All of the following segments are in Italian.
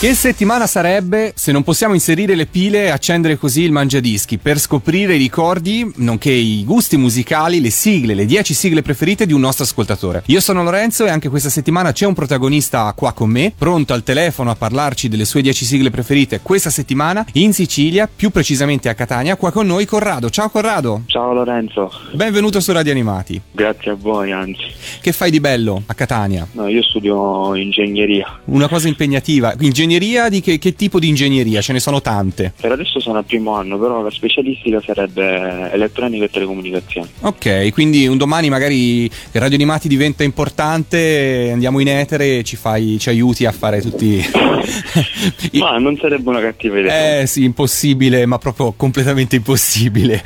Che settimana sarebbe se non possiamo inserire le pile e accendere così il mangiadischi per scoprire i ricordi, nonché i gusti musicali, le sigle, le 10 sigle preferite di un nostro ascoltatore. Io sono Lorenzo e anche questa settimana c'è un protagonista qua con me, pronto al telefono a parlarci delle sue 10 sigle preferite questa settimana in Sicilia, più precisamente a Catania, qua con noi Corrado. Ciao Corrado. Ciao Lorenzo. Benvenuto su Radio Animati. Grazie a voi, anzi. Che fai di bello a Catania? No, io studio ingegneria. Una cosa impegnativa. Ingegneria ingegneria di che, che, tipo di ingegneria? Ce ne sono tante. Per adesso sono al primo anno, però la specialistica sarebbe elettronica e telecomunicazioni. Ok, quindi un domani magari Radio Animati diventa importante, andiamo in etere e ci, fai, ci aiuti a fare tutti... ma non sarebbe una cattiva idea. Eh sì, impossibile, ma proprio completamente impossibile.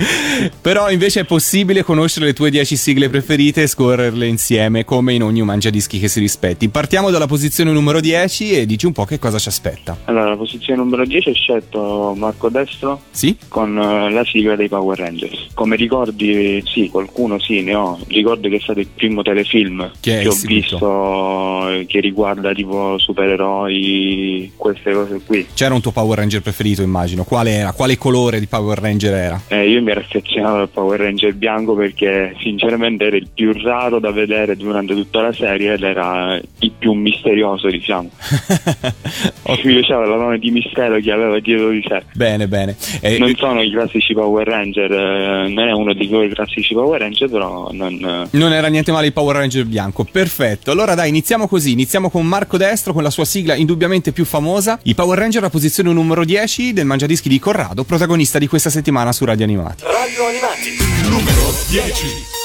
però invece è possibile conoscere le tue 10 sigle preferite e scorrerle insieme come in ogni mangiadischi che si rispetti. Partiamo dalla posizione numero 10 e dici un po' che cosa ci aspetta? Allora, la posizione numero 10 ho scelto Marco Destro sì? con uh, la sigla dei Power Rangers. Come ricordi, sì, qualcuno sì, ne ho. Ricordo che è stato il primo telefilm che, che ho visto eh, che riguarda tipo supereroi, queste cose qui. C'era un tuo Power Ranger preferito, immagino. Qual era? Quale colore di Power Ranger era? Eh, io mi ero affezionato al Power Ranger bianco perché sinceramente era il più raro da vedere durante tutta la serie ed era il più misterioso, diciamo. okay. mi piaceva la nome di mistero che aveva dietro di sé. Bene, bene. Eh, non sono i classici Power Ranger, eh, non è uno di quei classici Power Ranger, però non... Eh. Non era niente male il Power Ranger bianco, perfetto. Allora dai, iniziamo così, iniziamo con Marco Destro con la sua sigla indubbiamente più famosa, i Power Ranger a posizione numero 10 del Mangiadischi di Corrado, protagonista di questa settimana su Radio Animati. Radio Animati, numero 10.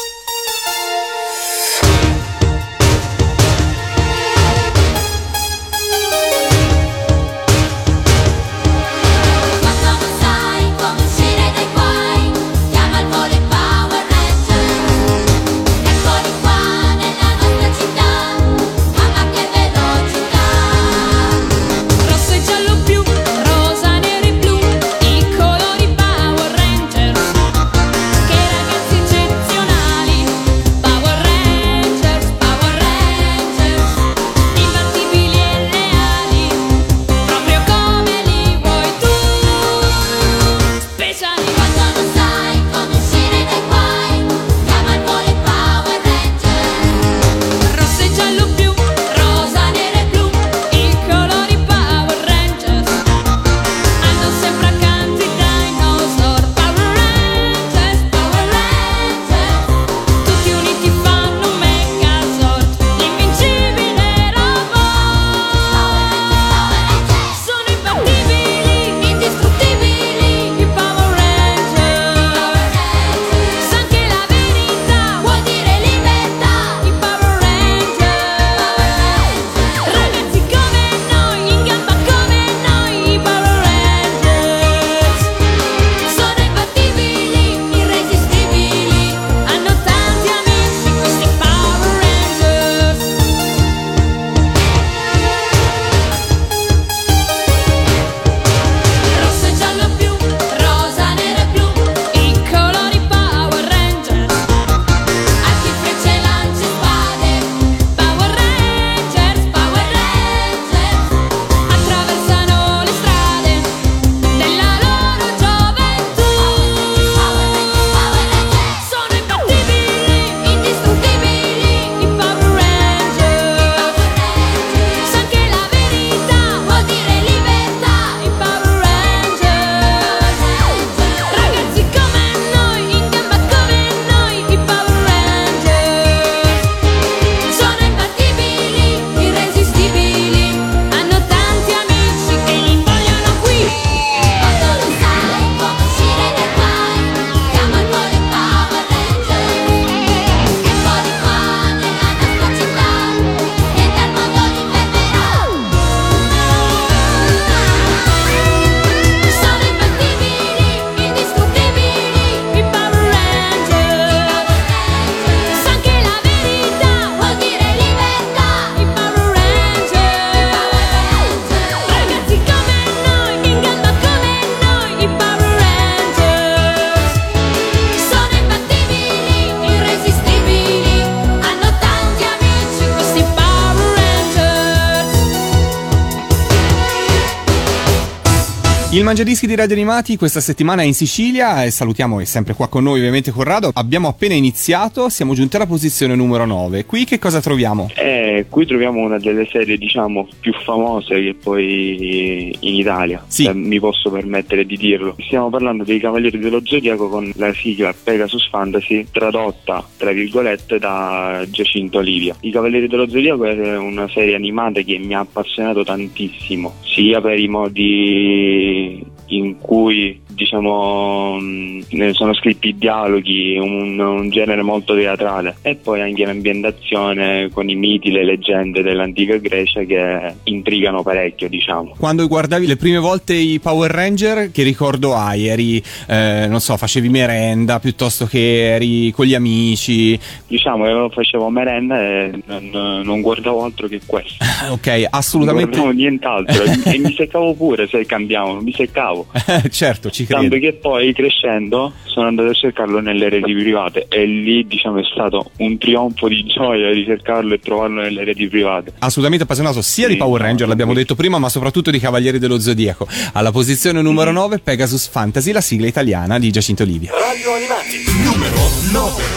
Il Mangiadischi di Radio Animati questa settimana è in Sicilia e salutiamo, è sempre qua con noi ovviamente Corrado. Abbiamo appena iniziato, siamo giunti alla posizione numero 9. Qui che cosa troviamo? Eh, qui troviamo una delle serie diciamo più famose che poi in Italia, Sì. se mi posso permettere di dirlo. Stiamo parlando dei Cavalieri dello Zodiaco con la sigla Pegasus Fantasy tradotta tra virgolette da Giacinto Olivia. I Cavalieri dello Zodiaco è una serie animata che mi ha appassionato tantissimo, sia per i modi in cui diciamo mh, ne sono scritti dialoghi, un, un genere molto teatrale e poi anche l'ambientazione con i miti, le leggende dell'antica Grecia che intrigano parecchio diciamo. Quando guardavi le prime volte i Power Ranger, che ricordo hai? Eri, eh, non so, facevi merenda piuttosto che eri con gli amici? Diciamo io facevo merenda e non, non guardavo altro che questo. Ok, Non assolutamente. guardavo nient'altro e mi seccavo pure se cambiavano, mi seccavo. certo, ci Tanto credo. che poi crescendo sono andato a cercarlo nelle reti private e lì diciamo è stato un trionfo di gioia ricercarlo e trovarlo nelle reti private. Assolutamente appassionato sia di Sì, Power Ranger, l'abbiamo sì. detto prima, ma soprattutto di Cavalieri dello Zodiaco. Alla posizione numero 9, Pegasus Fantasy, la sigla italiana di Giacinto Livia. Radio Animati, numero 9.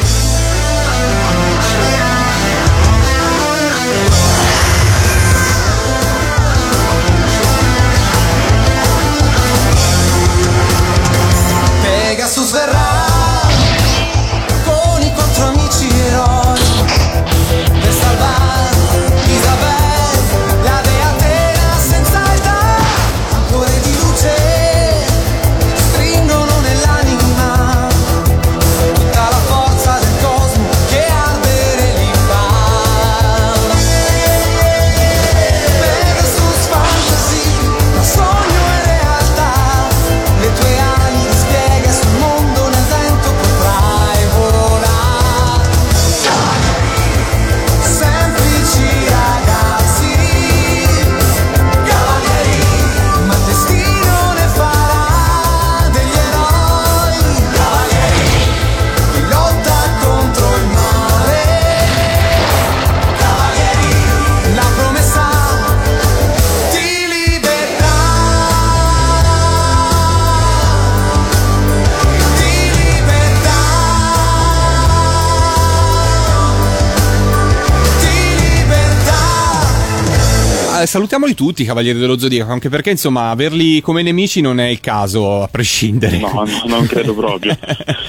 Salutiamoli tutti, Cavalieri dello Zodiaco, anche perché insomma averli come nemici non è il caso, a prescindere. No, no, non credo proprio.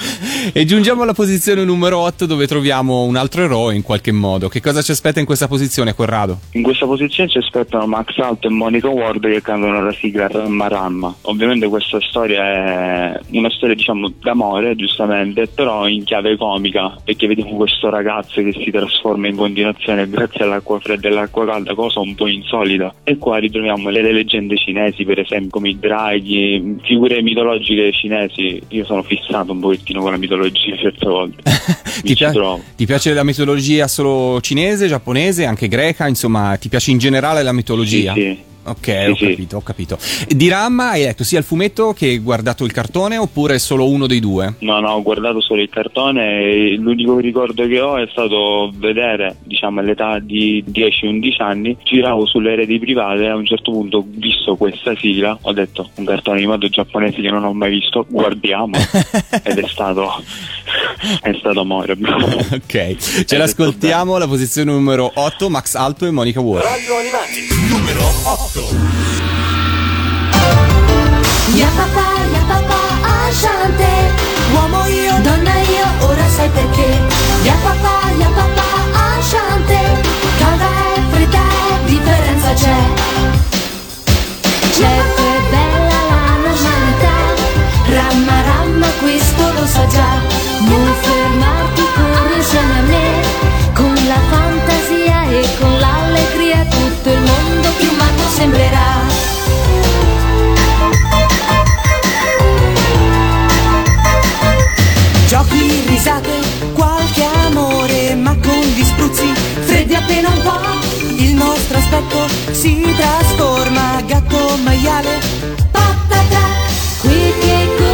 e giungiamo alla posizione numero 8 dove troviamo un altro eroe in qualche modo. Che cosa ci aspetta in questa posizione, Corrado? In questa posizione ci aspettano Max Alt e Monica Ward che cantano la sigla Ramma Ramma. Ovviamente questa storia è una storia diciamo d'amore, giustamente, però in chiave comica, perché vediamo questo ragazzo che si trasforma in continuazione grazie all'acqua fredda e all'acqua calda, cosa un po' insolita. E qua ritroviamo le, le leggende cinesi, per esempio, come i draghi, figure mitologiche cinesi. Io sono fissato un pochettino con la mitologia certe volte. Ti, pia- ti piace la mitologia solo cinese, giapponese, anche greca? Insomma, ti piace in generale la mitologia? Sì, sì. Ok, Sì, ho sì. capito, ho capito. Di Ramma hai letto sia il fumetto che hai guardato il cartone oppure solo uno dei due? No, no, ho guardato solo il cartone e l'unico ricordo che ho è stato vedere, diciamo, all'età di 10-11 anni, giravo sulle reti private e a un certo punto ho visto questa sigla, ho detto un cartone animato giapponese che non ho mai visto, guardiamo ed è stato è stato amore. ok, ce l'ascoltiamo, la posizione numero 8, Max Alto e Monica Ward. Radio Animati, numero 8. Ya papà, ya papà, Ashante Uomo io, donna io, ora sai perché. Ya papà, ya papà, Ashante Calda è, fredda differenza c'è. Certo è bella la normalità. Ramma, ramma, questo lo so già. Non fermarti, corri insieme a me Con la fantasia e con l'allegria Tutto il mondo sembrerà. Giochi, risate, qualche amore, ma con gli spruzzi Freddi appena un po' il nostro aspetto si trasforma. Gatto maiale, patata Qui che conta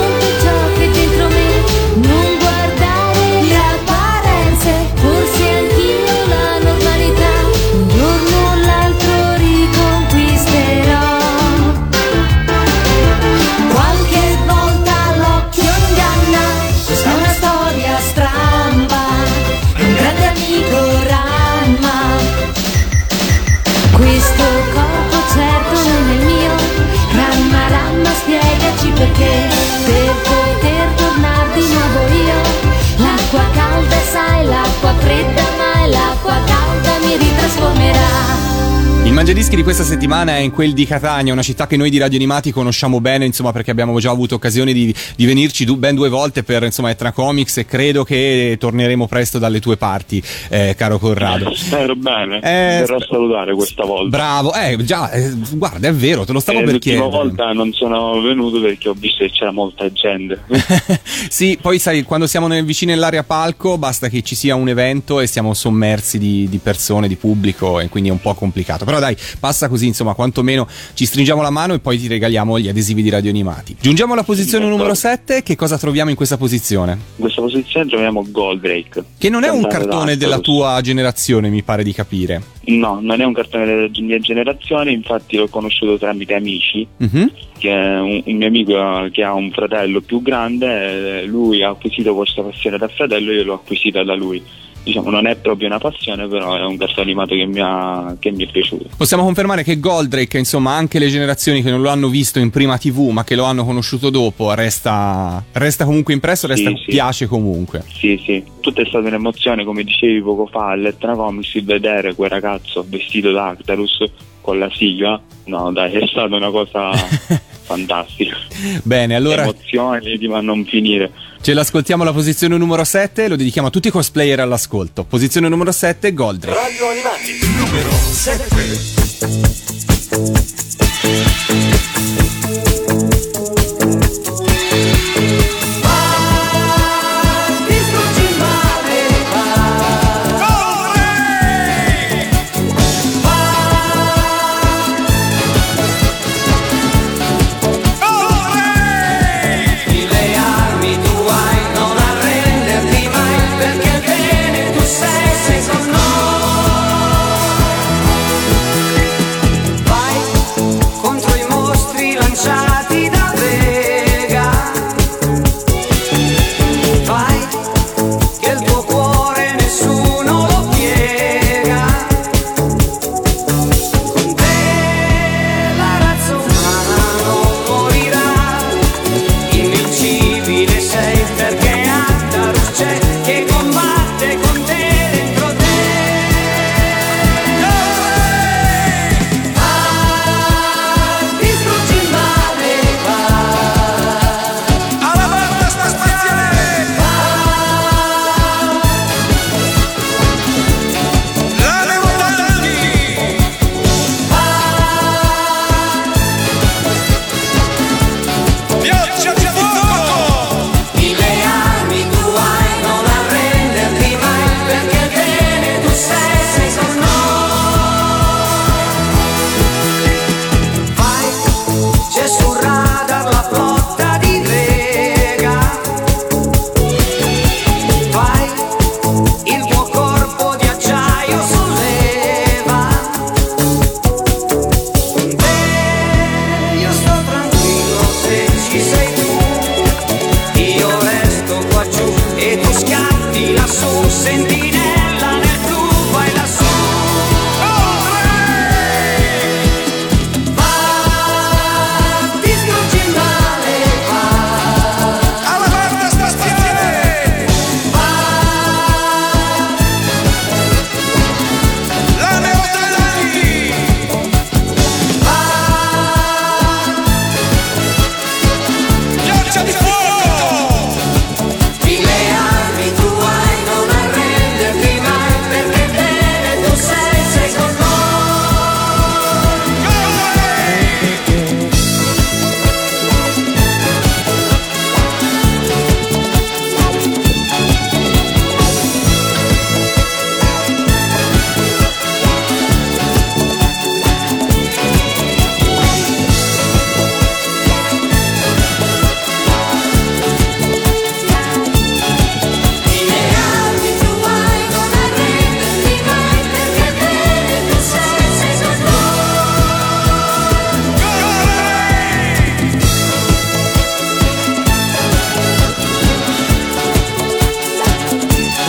l'acqua fredda ma è l'acqua calda mi ritrasformerà. Mangiadischi di questa settimana è in quel di Catania, una città che noi di Radio Animati conosciamo bene, insomma, perché abbiamo già avuto occasione di, di venirci du- ben due volte per insomma Etna Comics e credo che torneremo presto dalle tue parti, eh, caro Corrado. Spero bene, Eh, verrò a salutare questa volta. Bravo, eh, già, eh, guarda, è vero, te lo stavo Eh, per l'ultima chiedere. volta non sono venuto perché ho visto che c'era molta gente. sì, poi sai, quando siamo vicini all'area palco basta che ci sia un evento e siamo sommersi di, di persone, di pubblico e quindi è un po' complicato. Però dai, passa così, insomma, quantomeno ci stringiamo la mano e poi ti regaliamo gli adesivi di radio animati. Giungiamo alla posizione D'accordo. numero 7, che cosa troviamo in questa posizione? In questa posizione troviamo Goldrake. Che non è un cartone da della tua generazione, mi pare di capire. No, non è un cartone della mia generazione, infatti l'ho conosciuto tramite amici, Mhm. che è un, un mio amico che ha un fratello più grande, eh, lui ha acquisito questa passione dal fratello e io l'ho acquisita da lui. Diciamo, non è proprio una passione, però è un cartone animato che mi, ha, che mi è piaciuto. Possiamo confermare che Goldrake, insomma, anche le generazioni che non lo hanno visto in prima TV, ma che lo hanno conosciuto dopo, resta, resta comunque impresso, resta, Sì, sì. piace comunque. Sì, sì, tutta è stata un'emozione, come dicevi poco fa, all'Etna Comics, vedere quel ragazzo vestito da Actarus con la sigla, no dai, è stata una cosa fantastica. Bene, allora Emozioni di ma non finire. Ce l'ascoltiamo alla posizione numero 7, lo dedichiamo a tutti i cosplayer all'ascolto. Posizione numero 7, Goldrake. Radio Animati, numero 7.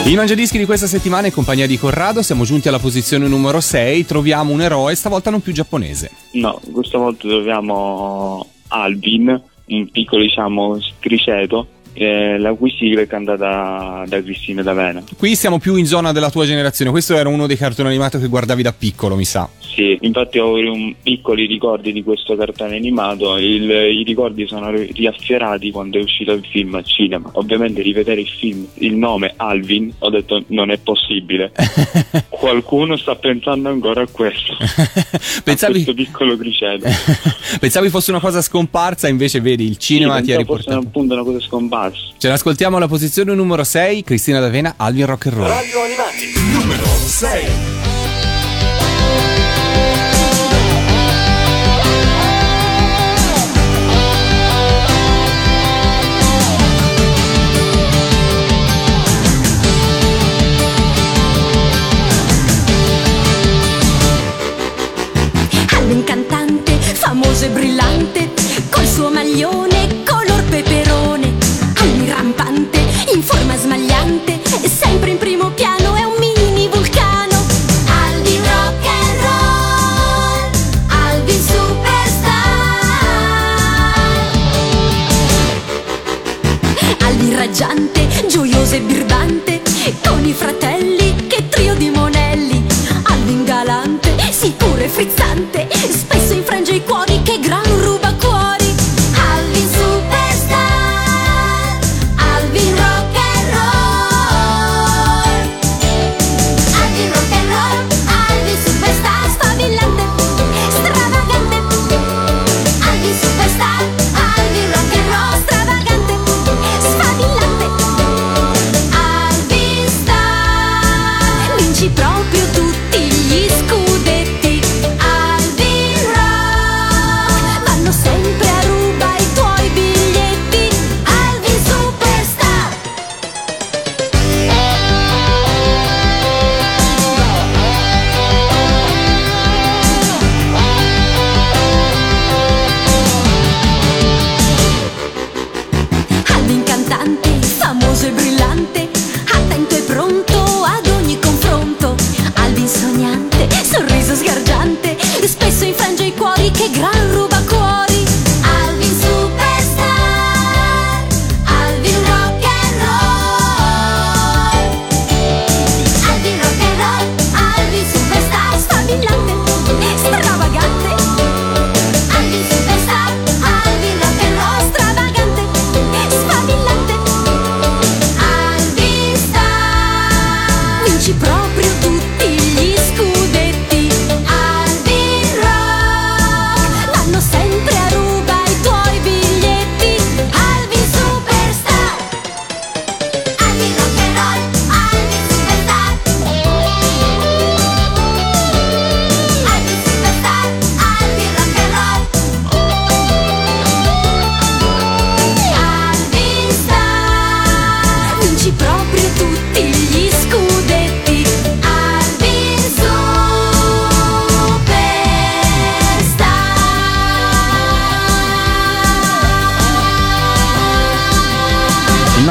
I mangiadischi di questa settimana in compagnia di Corrado siamo giunti alla posizione numero 6, troviamo un eroe, stavolta non più giapponese. No, questa volta troviamo Alvin, un piccolo diciamo scriceto eh, la cui sigla è cantata da Cristina D'Avena. Qui siamo più in zona della tua generazione. Questo era uno dei cartoni animati che guardavi da piccolo, mi sa. Sì, infatti ho un piccoli ricordi di questo cartone animato, Il- i ricordi sono ri- riaffiorati quando è uscito il film al cinema. Ovviamente rivedere il film, il nome Alvin, ho detto non è possibile. Qualcuno sta pensando ancora a questo, a Pensavi, questo piccolo criceto. pensavi fosse una cosa scomparsa, invece vedi il cinema Sì, ti ha pensavo fosse riportato. appunto una cosa scomparsa. Ce l'ascoltiamo alla posizione numero 6, Cristina D'Avena, Alvin Rock and Roll. Radio Animati, numero 6.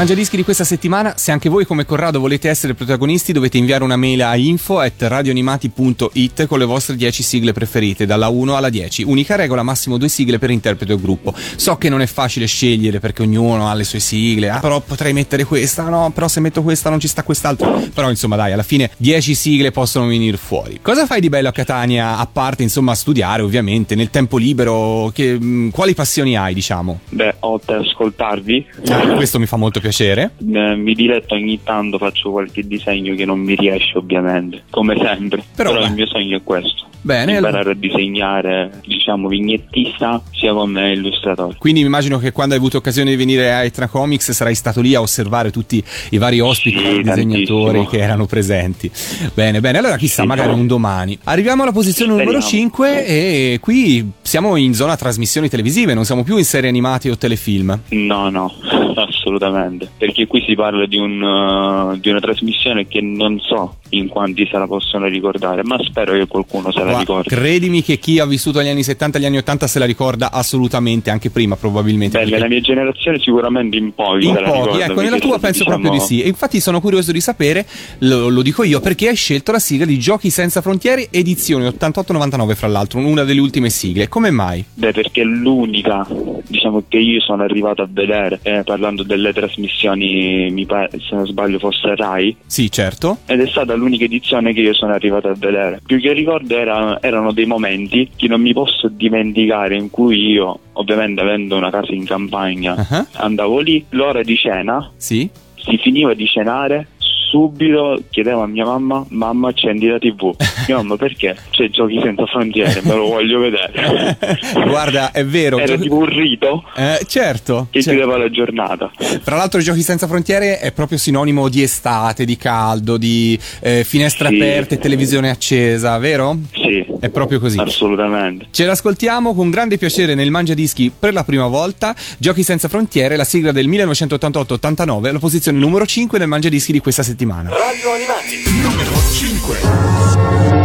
Mangiadischi di questa settimana, se anche voi come Corrado volete essere protagonisti, dovete inviare una mail a info at radioanimati.it con le vostre 10 sigle preferite, dalla 1 alla 10. Unica regola, massimo due sigle per interprete o gruppo. So che non è facile scegliere perché ognuno ha le sue sigle, ah però potrei mettere questa, no, però se metto questa non ci sta quest'altra. Però insomma dai, alla fine 10 sigle possono venire fuori. Cosa fai di bello a Catania, a parte insomma studiare ovviamente, nel tempo libero, che, mh, quali passioni hai diciamo? Beh, oltre ad ascoltarvi, Ah, questo mi fa molto piacere. Eh, mi diletto ogni tanto, faccio qualche disegno che non mi riesce ovviamente, come sempre. Però, Però, il mio sogno è questo. Bene, Imparare a disegnare, diciamo, vignettista sia come illustratore. Quindi mi immagino che quando hai avuto occasione di venire a Etna Comics sarai stato lì a osservare tutti i vari ospiti Sì, e disegnatori che erano presenti. Bene, bene, allora chissà, Sì. magari un domani. Arriviamo alla posizione numero Speriamo. 5 e qui siamo in zona trasmissioni televisive, non siamo più in serie animate o telefilm. No, no, assolutamente. Perché qui si parla di, un, uh, di una trasmissione che non so in quanti se la possono ricordare, ma spero che qualcuno se la Ma ricordi. credimi che chi ha vissuto gli anni 70 e gli anni 80 se la ricorda assolutamente, anche prima probabilmente. Beh, perché- nella mia generazione sicuramente in pochi in pochi, ecco, nella tua penso diciamo, proprio di sì. E infatti sono curioso di sapere, lo, lo dico io, perché hai scelto la sigla di Giochi senza frontiere, edizione 88-99 fra l'altro, una delle ultime sigle. Come mai? Beh, perché è l'unica, diciamo, che io sono arrivato a vedere, eh, parlando delle trasmissioni, mi pare, se non sbaglio fosse Rai, Sì, certo. ed è stata l'unica edizione che io sono arrivato a vedere. Più che ricordo era- erano dei momenti che non mi posso dimenticare in cui io, ovviamente avendo una casa in campagna, Ah, andavo lì, l'ora di cena, Sì. si finiva di cenare, subito chiedevo a mia mamma, mamma accendi la tv. Mia mamma perché? C'è giochi senza frontiere, me lo voglio vedere. Guarda, è vero. Era giochi- tipo un rito Eh, certo. che certo. chiudeva la giornata. Tra l'altro Giochi senza frontiere è proprio sinonimo di estate, di caldo, di eh, finestre Sì. aperte, televisione accesa, vero? Sì, È proprio così. assolutamente. Ce l'ascoltiamo con grande piacere nel Mangia Dischi per la prima volta. Giochi senza frontiere, la sigla del 1988-89, la posizione numero 5 nel Mangia Dischi di questa settimana. Radio Animati, numero 5.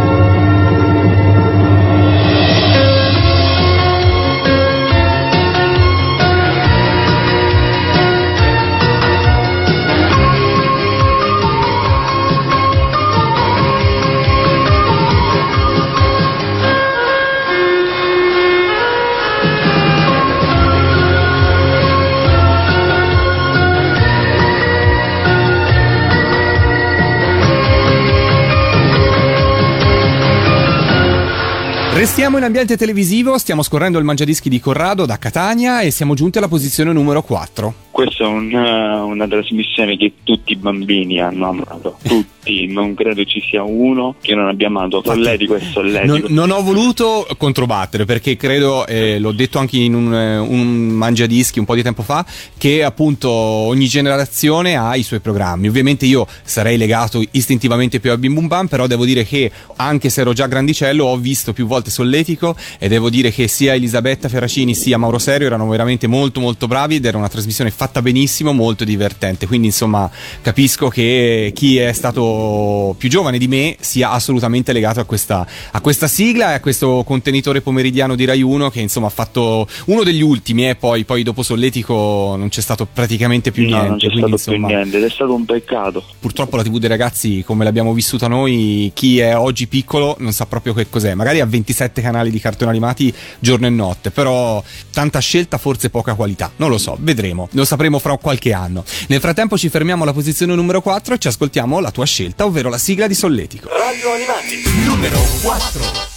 Restiamo in ambiente televisivo, stiamo scorrendo il Mangiadischi di Corrado da Catania e siamo giunti alla posizione numero 4. Questa è eh, una trasmissione che tutti i bambini hanno amato. Tutti, non credo ci sia uno che non abbia amato. Solletico e solletico. Non, non ho voluto controbattere perché credo, eh, l'ho detto anche in un, eh, un mangiadischi un po' di tempo fa, che appunto ogni generazione ha i suoi programmi. Ovviamente io sarei legato istintivamente più a Bim Bum Bam, però devo dire che anche se ero già grandicello ho visto più volte Solletico e devo dire che sia Elisabetta Ferracini sia Mauro Serio erano veramente molto molto bravi ed era una trasmissione fatta benissimo, molto divertente. Quindi insomma capisco che chi è stato più giovane di me sia assolutamente legato a questa, a questa sigla e a questo contenitore pomeridiano di Rai 1 che insomma ha fatto uno degli ultimi e poi, poi dopo Solletico non c'è stato praticamente più No, niente. non c'è quindi, stato insomma, più niente ed è stato un peccato. Purtroppo la TV dei ragazzi, come l'abbiamo vissuta noi, chi è oggi piccolo non sa proprio che cos'è. Magari ha 27 canali di cartoni animati giorno e notte, però tanta scelta, forse poca qualità. Non lo so, vedremo. Lo sapremo fra qualche anno. Nel frattempo ci fermiamo alla posizione numero 4 e ci ascoltiamo la tua scelta, ovvero la sigla di Solletico. Radio Animati, numero 4.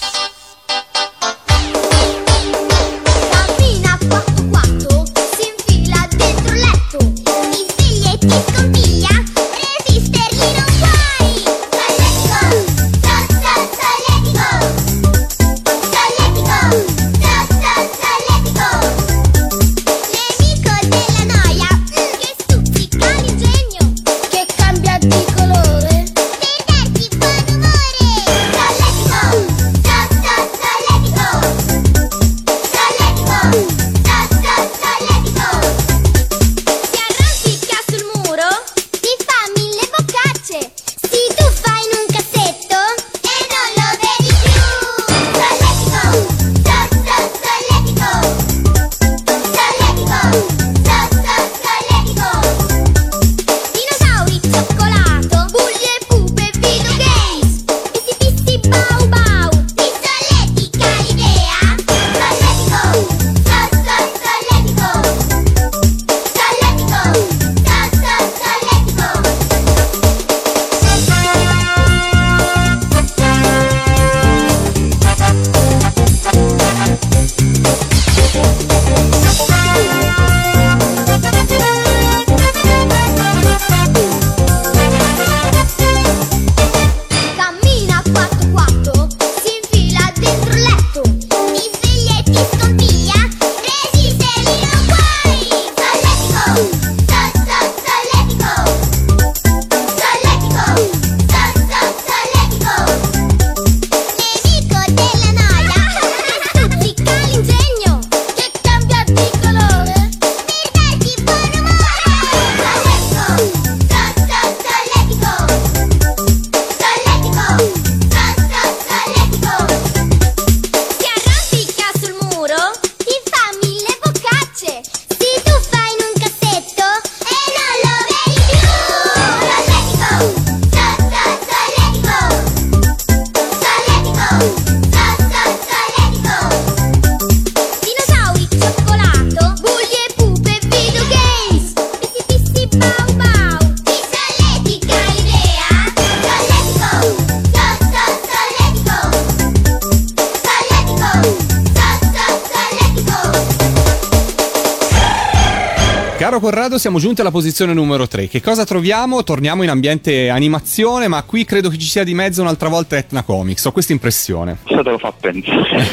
Corrado, siamo giunti alla posizione numero 3. Che cosa troviamo? Torniamo in ambiente animazione, ma qui credo che ci sia di mezzo un'altra volta Etna Comics. Ho questa impressione. Cosa te lo fa pensare?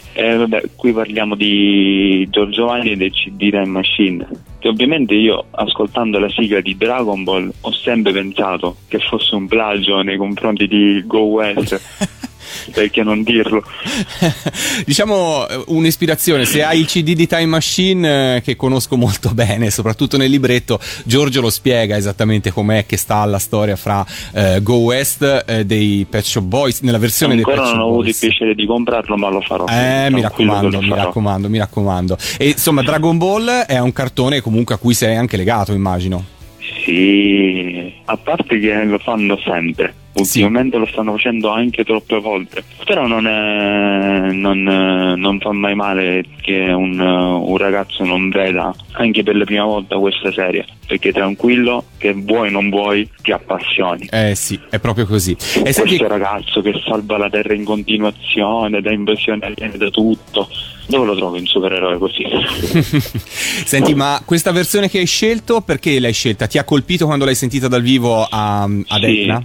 Eh, vabbè, qui parliamo di Giorgio Vanni e del CD Time Machine. Che ovviamente io, ascoltando la sigla di Dragon Ball, ho sempre pensato che fosse un plagio nei confronti di Go West. Perché non dirlo? diciamo eh, un'ispirazione, se hai il CD di Time Machine eh, che conosco molto bene, soprattutto nel libretto, Giorgio lo spiega esattamente com'è che sta la storia fra eh, Go West eh, dei Pet Shop Boys nella versione dei Pet Ancora Shop non ho avuto il Boys. piacere di comprarlo, ma lo farò. Eh, mi raccomando, mi farò. raccomando, mi raccomando. E insomma, Dragon Ball è un cartone comunque a cui sei anche legato, immagino. Sì, a parte che lo fanno sempre. Ultimamente lo stanno facendo anche troppe volte. Però non, è, non, non fa mai male che un, un ragazzo non veda anche per la prima volta questa serie. Perché tranquillo che vuoi o non vuoi ti appassioni. Eh sì, è proprio così. E senti, Questo ragazzo che salva la terra in continuazione, da invasione aliene, da tutto. Dove lo trovi un supereroe così? senti, ma questa versione che hai scelto, perché l'hai scelta? Ti ha colpito quando l'hai sentita dal vivo a, ad Sì. Etna?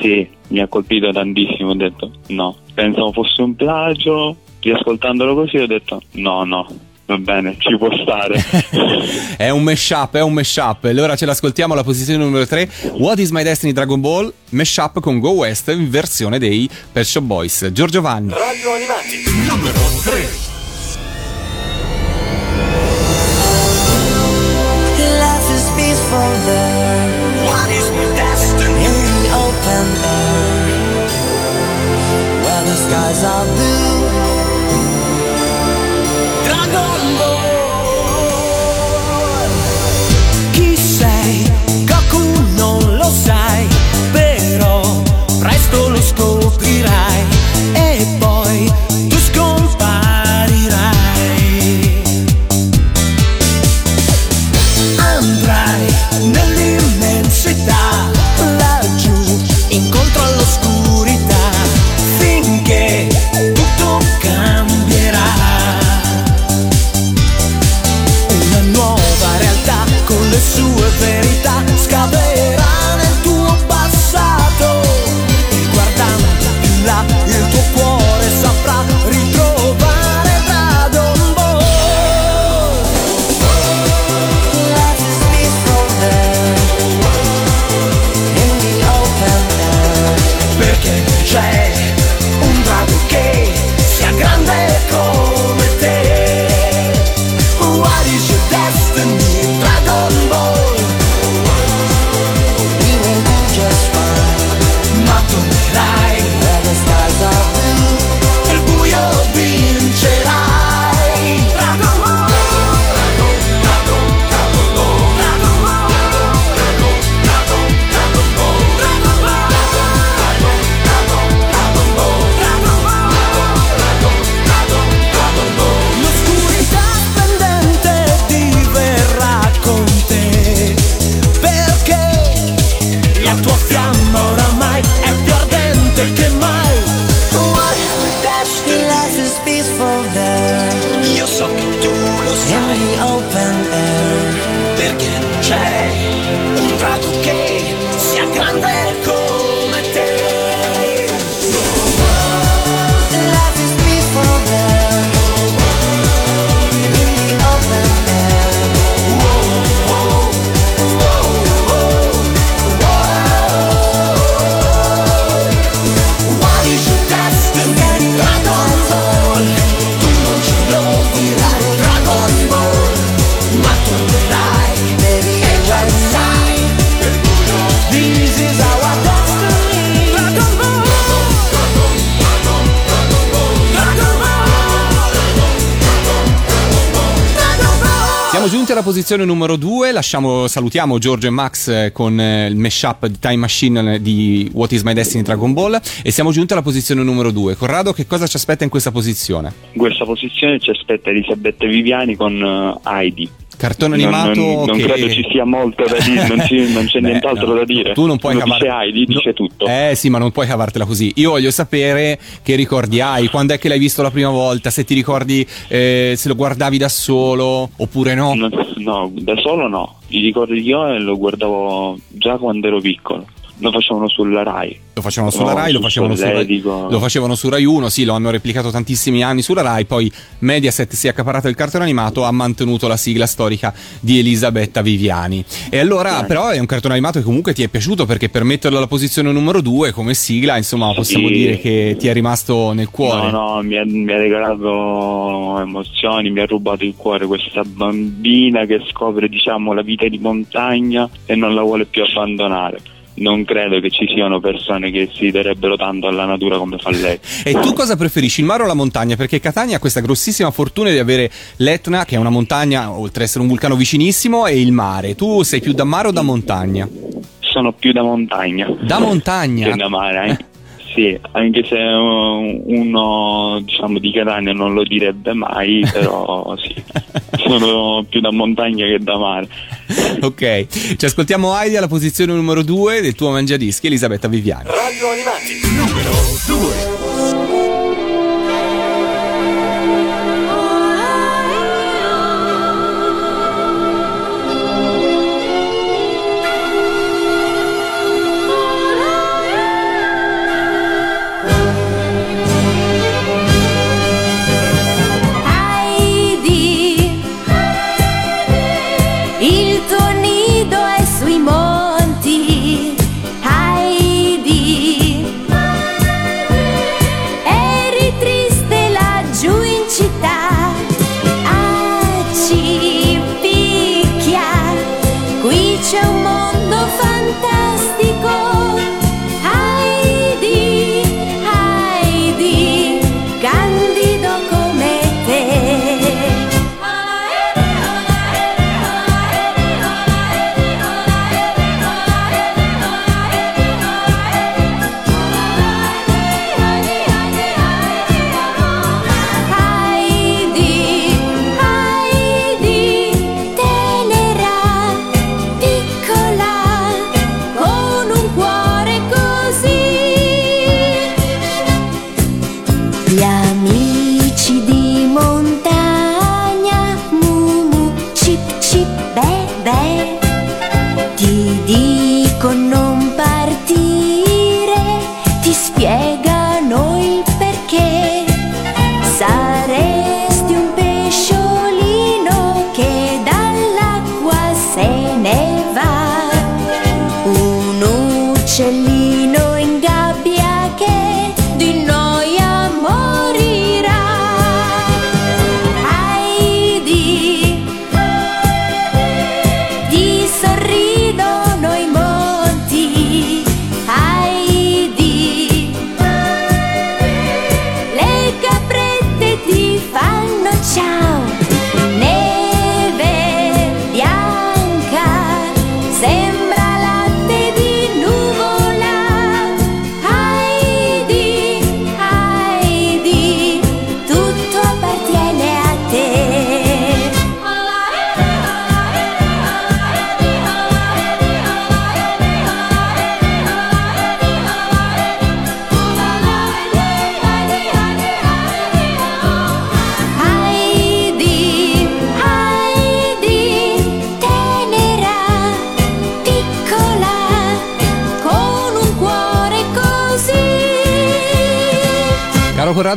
Sì, mi ha colpito tantissimo, ho detto no. Pensavo fosse un plagio, riascoltandolo così ho detto no, no, va bene, ci può stare. È un mashup, è un mashup. Allora ce l'ascoltiamo alla posizione numero 3. What is my destiny Dragon Ball? Mashup con Go West in versione dei Pet Shop Boys. Giorgio Vanni. Radio Animati, numero 3. Siamo giunti alla posizione numero 2. Lasciamo, salutiamo Giorgio e Max eh, con eh, il mashup di Time Machine eh, di What is my destiny Dragon Ball. E siamo giunti alla posizione numero 2. Corrado, che cosa ci aspetta in questa posizione? In questa posizione ci aspetta Elisabetta Viviani con Heidi. Cartone Non- animato non, non che... credo ci sia molto da dire, non, ci- non c'è Beh, nient'altro no. da dire. Tu non puoi Quando cavare- dice Heidi, dice tutto. Eh sì, ma non puoi cavartela così. Io voglio sapere che ricordi hai, quando è che l'hai visto la prima volta, se ti ricordi eh, se lo guardavi da solo oppure no. Non, No, da solo no. I ricordi che ho e lo guardavo già quando ero piccolo. Lo facevano sulla Rai. Lo facevano sulla No, Rai, lo sul facevano, su Rai, lo facevano su Rai 1, sì, lo hanno replicato tantissimi anni sulla Rai, poi Mediaset si è accaparata il cartone animato, ha mantenuto la sigla storica di Elisabetta Viviani. E allora, Sì. però è un cartone animato che comunque ti è piaciuto perché per metterlo alla posizione numero 2 come sigla, insomma, possiamo Sì. dire che ti è rimasto nel cuore. No, no, mi ha, mi ha regalato emozioni, mi ha rubato il cuore questa bambina che scopre, diciamo, la vita di montagna e non la vuole più abbandonare. Non credo che ci siano persone che si darebbero tanto alla natura come fa lei. E tu cosa preferisci, il mare o la montagna? Perché Catania ha questa grossissima fortuna di avere l'Etna, che è una montagna, oltre ad essere un vulcano vicinissimo, e il mare. Tu sei più da mare o da montagna? Sono più da montagna. Da montagna? Che da mare, eh. Sì, anche se uno diciamo di Catania non lo direbbe mai, però sì, sono più da montagna che da mare. ok, ci ascoltiamo Heidi alla posizione numero 2 del tuo mangiadischi, Elisabetta Viviani. Radio Animati, numero 2. Qui c'è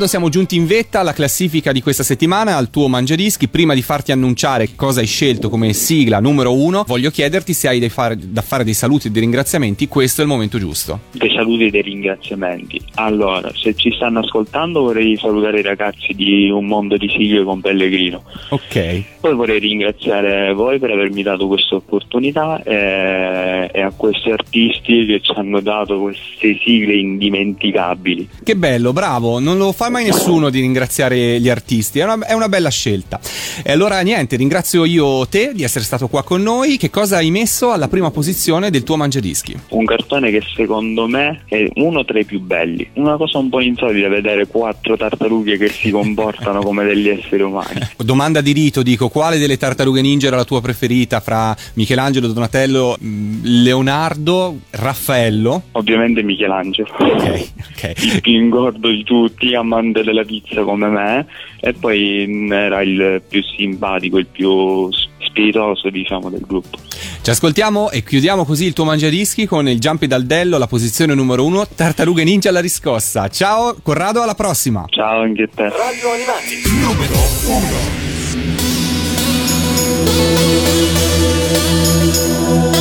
Corrado, siamo giunti in vetta alla classifica di questa settimana, al tuo mangiadischi. Prima di farti annunciare cosa hai scelto come sigla numero uno, voglio chiederti se hai da fare, da fare dei saluti e dei ringraziamenti. Questo è il momento giusto. Dei saluti e dei ringraziamenti. Allora, se ci stanno ascoltando vorrei salutare i ragazzi di Un Mondo di Sigle con Pellegrino. Ok. Poi vorrei ringraziare voi per avermi dato questa opportunità e, e a questi artisti che ci hanno dato queste sigle indimenticabili. Che bello, bravo. Non lo fa mai nessuno di ringraziare gli artisti. È una, è una bella scelta. E allora, niente, ringrazio io te di essere stato qua con noi. Che cosa hai messo alla prima posizione del tuo mangiadischi? Un cartone che secondo me è uno tra i più belli. Una cosa un po' insolita vedere quattro tartarughe che si comportano come degli esseri umani. Domanda di rito, dico, quale delle tartarughe ninja era la tua preferita fra Michelangelo, Donatello, mh, Leonardo, Raffaello? Ovviamente Michelangelo. Ok, ok. Il più ingordo di tutti, comando della pizza come me e poi mm, era il più simpatico, il più spiritoso diciamo del gruppo. Ci ascoltiamo e chiudiamo così il tuo mangiadischi con il Jumpy Daldello alla posizione numero uno, Tartaruga Ninja alla riscossa. Ciao Corrado, alla prossima. Ciao anche te. Radio Animati numero 1.